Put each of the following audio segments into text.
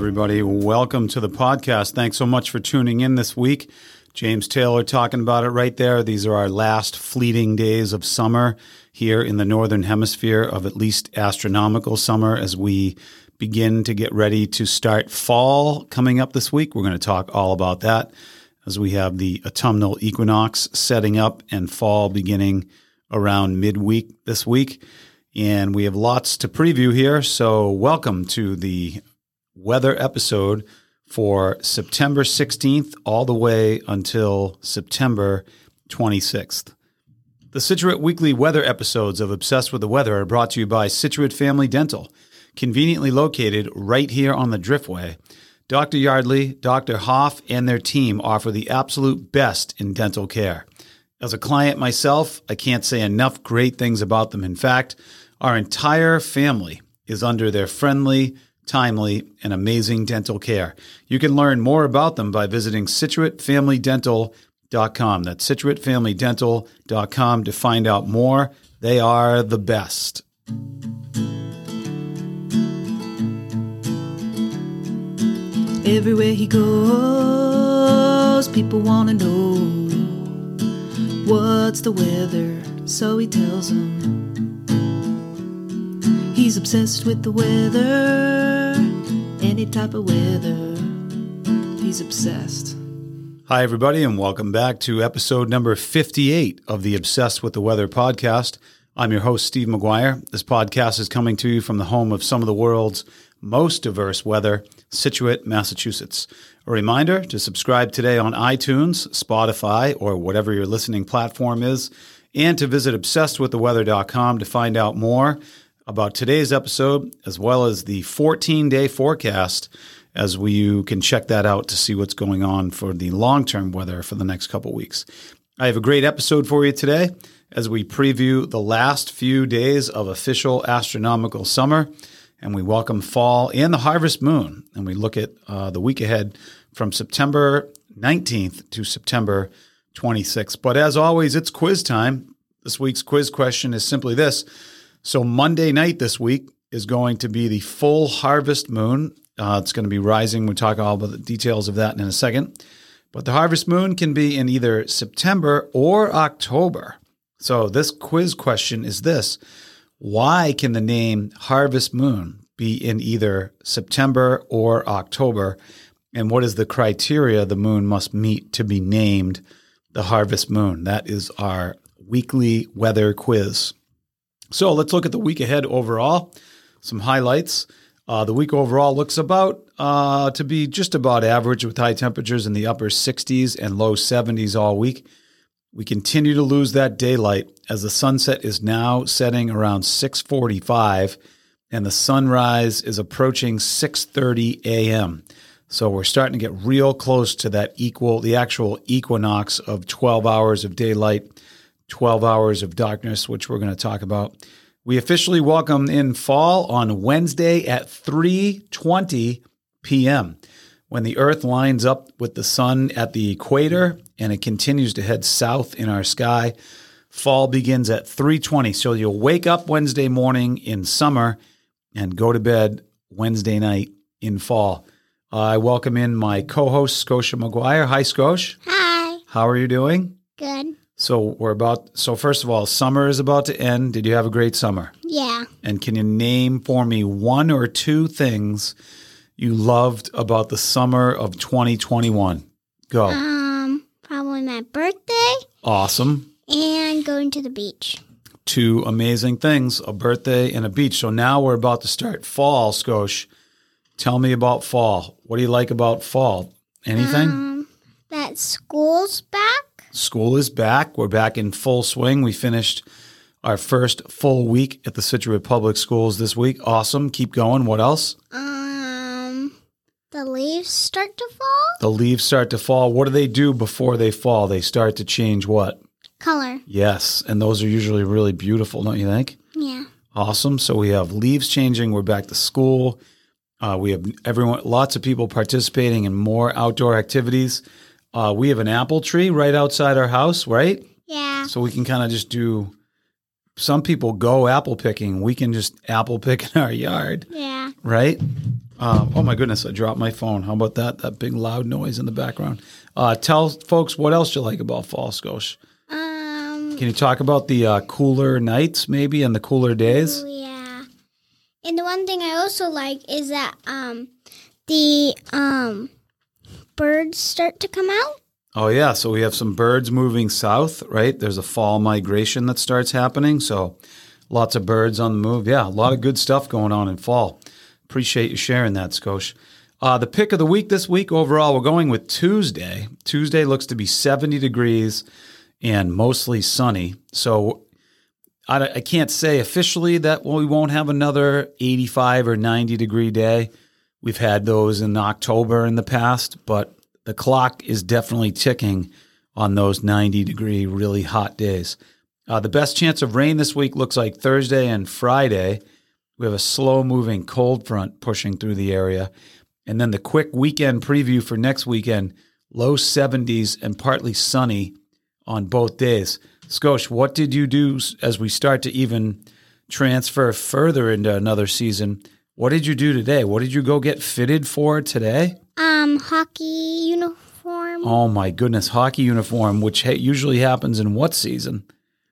everybody, welcome to the podcast. Thanks so much for tuning in this week. James Taylor talking about it right there. These are our last fleeting days of summer here in the Northern Hemisphere, of at least astronomical summer, as we begin to get ready to start fall coming up this week. We're going to talk all about that as we have the autumnal equinox setting up and fall beginning around midweek this week. And we have lots to preview here. So, welcome to the weather episode for September 16th all the way until September 26th. The Scituate Weekly weather episodes of Obsessed with the Weather are brought to you by Scituate Family Dental, conveniently located right here on the Driftway. Dr. Yardley, Dr. Hoff, and their team offer the absolute best in dental care. As a client myself, I can't say enough great things about them. In fact, our entire family is under their friendly, timely, and amazing dental care. You can learn more about them by visiting scituatefamilydental.com. That's scituatefamilydental.com to find out more. They are the best. Everywhere he goes, people want to know what's the weather, so he tells them. He's obsessed with the weather, any type of weather. He's obsessed. Hi, everybody, and welcome back to episode number 58 of the Obsessed with the Weather podcast. I'm your host, Steve Maguire. This podcast is coming to you from the home of some of the world's most diverse weather, Scituate, Massachusetts. A reminder to subscribe today on iTunes, Spotify, or whatever your listening platform is, and to visit obsessedwiththeweather.com to find out more about today's episode, as well as the 14 day forecast, as we, you can check that out to see what's going on for the long term weather for the next couple weeks. I have a great episode for you today as we preview the last few days of official astronomical summer and we welcome fall and the harvest moon. And we look at uh, the week ahead from September 19th to September 26th. But as always, it's quiz time. This week's quiz question is simply this. So, Monday night this week is going to be the full harvest moon. Uh, it's going to be rising. We'll talk all about the details of that in a second. But the harvest moon can be in either September or October. So, this quiz question is this why can the name Harvest Moon be in either September or October? And what is the criteria the moon must meet to be named the Harvest Moon? That is our weekly weather quiz. So let's look at the week ahead overall. Some highlights. Uh, the week overall looks about uh, to be just about average with high temperatures in the upper 60s and low 70s all week. We continue to lose that daylight as the sunset is now setting around 6:45 and the sunrise is approaching 6:30 a.m. So we're starting to get real close to that equal the actual equinox of 12 hours of daylight, 12 hours of darkness, which we're going to talk about. We officially welcome in fall on Wednesday at 3:20 p.m. when the earth lines up with the sun at the equator and it continues to head south in our sky. Fall begins at 3:20. So you'll wake up Wednesday morning in summer and go to bed Wednesday night in fall. I welcome in my co-host Scotia Maguire. Hi Scotia. Hi. How are you doing? Good. So we're about so first of all, summer is about to end. Did you have a great summer? Yeah. And can you name for me one or two things you loved about the summer of 2021? Go. Um, probably my birthday awesome. and going to the beach. Two amazing things, a birthday and a beach. So now we're about to start fall, Skosh. Tell me about fall. What do you like about fall? Anything? Um, that school's back. School is back. We're back in full swing. We finished our first full week at the Scituate Public Schools this week. Awesome. Keep going. What else? Um, The leaves start to fall. The leaves start to fall. What do they do before they fall? They start to change what? Color. Yes, and those are usually really beautiful, don't you think? Yeah. Awesome. So we have leaves changing. We're back to school. Uh, we have everyone, lots of people participating in more outdoor activities. Uh, we have an apple tree right outside our house, right? Yeah. So we can kind of just do. Some people go apple picking. We can just apple pick in our yard, Yeah. right? Uh, oh my goodness! I dropped my phone. How about that? That big loud noise in the background. Uh, tell folks what else you like about fall, Scotia. Um. Can you talk about the uh, cooler nights, maybe, and the cooler days? oh, yeah. And the one thing I also like is that um, the um, birds start to come out. Oh yeah, so we have some birds moving south, right? There's a fall migration that starts happening, so lots of birds on the move. Yeah, a lot of good stuff going on in fall. Appreciate you sharing that, Skosh. Uh, the pick of the week this week overall, we're going with Tuesday. Tuesday looks to be 70 degrees and mostly sunny. So I, I can't say officially that we won't have another 85 or 90 degree day. We've had those in October in the past, but the clock is definitely ticking on those 90 degree, really hot days. Uh, the best chance of rain this week looks like Thursday and Friday. We have a slow moving cold front pushing through the area. And then the quick weekend preview for next weekend low 70s and partly sunny on both days. Skosh, what did you do as we start to even transfer further into another season? What did you do today? What did you go get fitted for today? Um, hockey uniform. Oh my goodness, hockey uniform, which ha- usually happens in what season?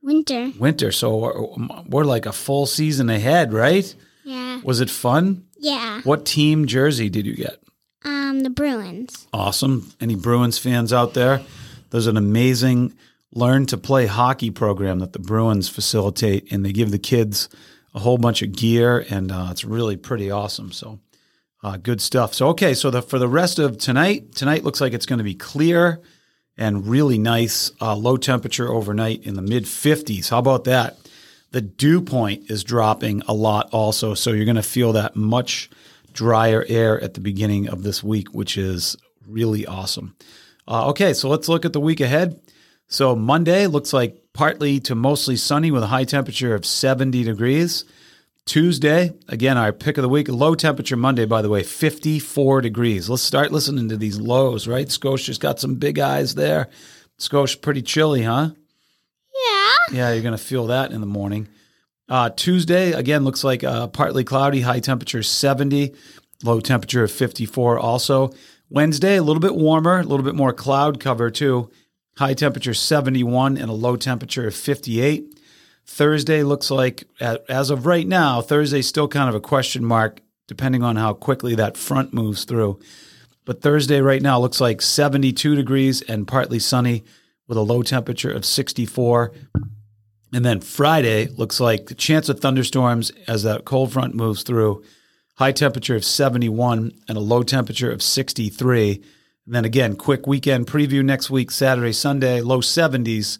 Winter. Winter. So we're, we're like a full season ahead, right? Yeah. Was it fun? Yeah. What team jersey did you get? Um, the Bruins. Awesome. Any Bruins fans out there? There's an amazing learn to play hockey program that the Bruins facilitate, and they give the kids a whole bunch of gear, and uh, it's really pretty awesome. So, uh, good stuff. So, okay, so the, for the rest of tonight, tonight looks like it's going to be clear and really nice, uh, low temperature overnight in the mid 50s. How about that? The dew point is dropping a lot also, so you're going to feel that much drier air at the beginning of this week, which is really awesome. Uh, okay, so let's look at the week ahead. So Monday looks like partly to mostly sunny with a high temperature of 70 degrees. Tuesday, again, our pick of the week, low temperature Monday, by the way, 54 degrees. Let's start listening to these lows, right? Scotia's got some big eyes there. Scotia, pretty chilly, huh? Yeah. Yeah, you're going to feel that in the morning. Uh, Tuesday, again, looks like uh, partly cloudy, high temperature 70, low temperature of 54 also. Wednesday, a little bit warmer, a little bit more cloud cover too. High temperature 71 and a low temperature of 58. Thursday looks like, as of right now, Thursday's still kind of a question mark depending on how quickly that front moves through. But Thursday right now looks like 72 degrees and partly sunny with a low temperature of 64. And then Friday looks like the chance of thunderstorms as that cold front moves through. High temperature of 71 and a low temperature of 63. And then again, quick weekend preview next week, Saturday, Sunday, low 70s,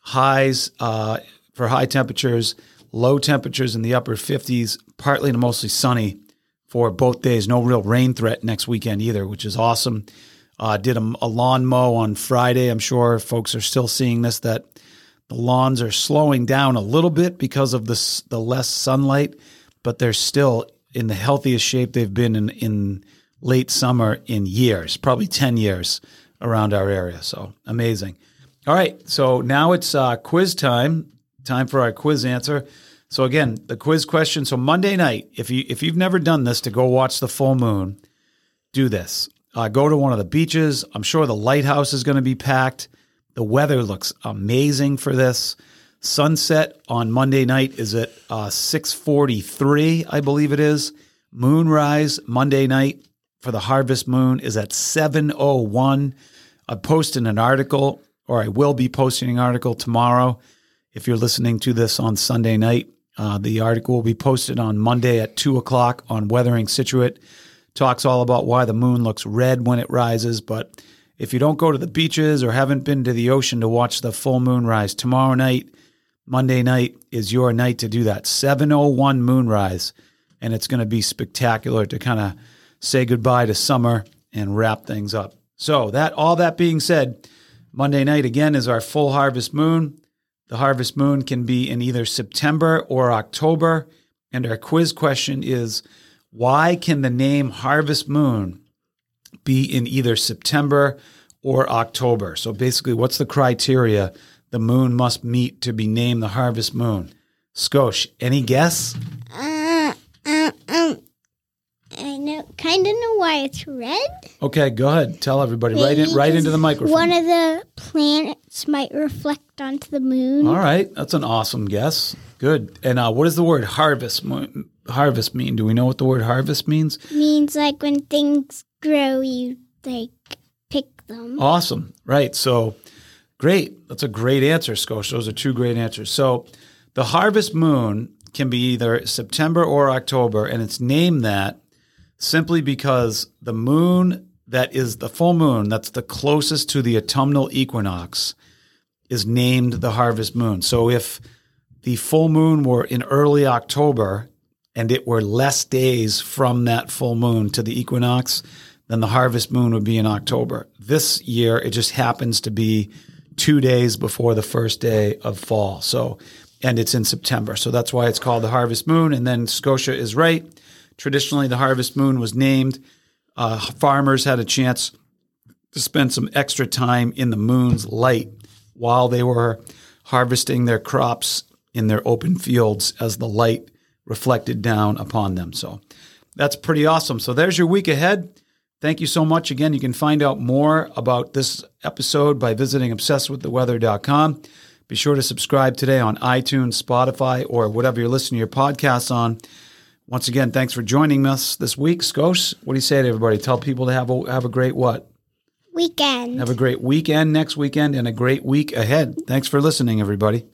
highs uh, for high temperatures, low temperatures in the upper 50s, partly to mostly sunny for both days. No real rain threat next weekend either, which is awesome. Uh, did a, a lawn mow on Friday. I'm sure folks are still seeing this that the lawns are slowing down a little bit because of the the less sunlight, but they're still in the healthiest shape they've been in in late summer in years, probably 10 years around our area. So amazing. All right, so now it's uh, quiz time. Time for our quiz answer. So again, the quiz question. So Monday night, if you if you've never done this to go watch the full moon, do this. Uh, go to one of the beaches. I'm sure the lighthouse is going to be packed. The weather looks amazing for this. Sunset on Monday night is at uh, 6:43, I believe it is. Moonrise Monday night for the harvest moon is at 7:01. I posted an article, or I will be posting an article tomorrow. If you're listening to this on Sunday night, uh, the article will be posted on Monday at two o'clock on Weathering Scituate. Talks all about why the moon looks red when it rises. But if you don't go to the beaches or haven't been to the ocean to watch the full moon rise tomorrow night, Monday night is your night to do that. 701 moonrise. And it's going to be spectacular to kind of say goodbye to summer and wrap things up. So that all that being said, Monday night again is our full harvest moon. The harvest moon can be in either September or October. And our quiz question is why can the name harvest moon be in either September or October? So basically, what's the criteria the moon must meet to be named the harvest moon? Skosh, any guess? Uh, uh, um, I know, kind of know why it's red. Okay, go ahead. Tell everybody. right in, Maybe right into the microphone. One of the planets might reflect onto the moon. All right, that's an awesome guess. Good. And uh, what does the word harvest harvest mean? Do we know what the word harvest means? Means like when things grow, you like pick them. Awesome. Right. So great. That's a great answer, Scotia. Those are two great answers. So the harvest moon can be either September or October, and it's named that simply because the moon that is the full moon, that's the closest to the autumnal equinox, is named the harvest moon. So if the full moon were in early October and it were less days from that full moon to the equinox, then the harvest moon would be in October. This year, it just happens to be two days before the first day of fall. So, and it's in September. So that's why it's called the harvest moon. And then Scotia is right. Traditionally, the harvest moon was named. Uh, farmers had a chance to spend some extra time in the moon's light while they were harvesting their crops in their open fields as the light reflected down upon them. So that's pretty awesome. So there's your week ahead. Thank you so much. Again, you can find out more about this episode by visiting obsessedwiththeweather.com. Be sure to subscribe today on iTunes, Spotify, or whatever you're listening to your podcasts on. Once again, thanks for joining us this week. Skos, what do you say to everybody? Tell people to have a, have a great what? Weekend. Have a great weekend next weekend and a great week ahead. Thanks for listening, everybody.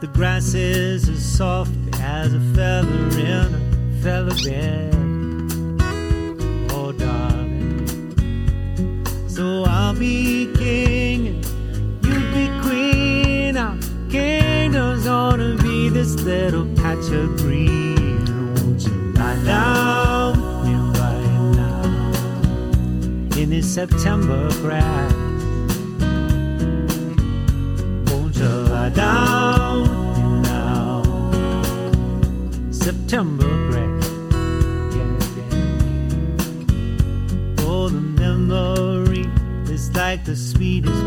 The grass is as soft as a feather in a feather bed. Oh, darling. So I'll be king, and you be queen. Our kingdom's gonna be this little patch of green. Won't you lie down with me right now in this September grass? September grass. Oh, the memory is like the sweetest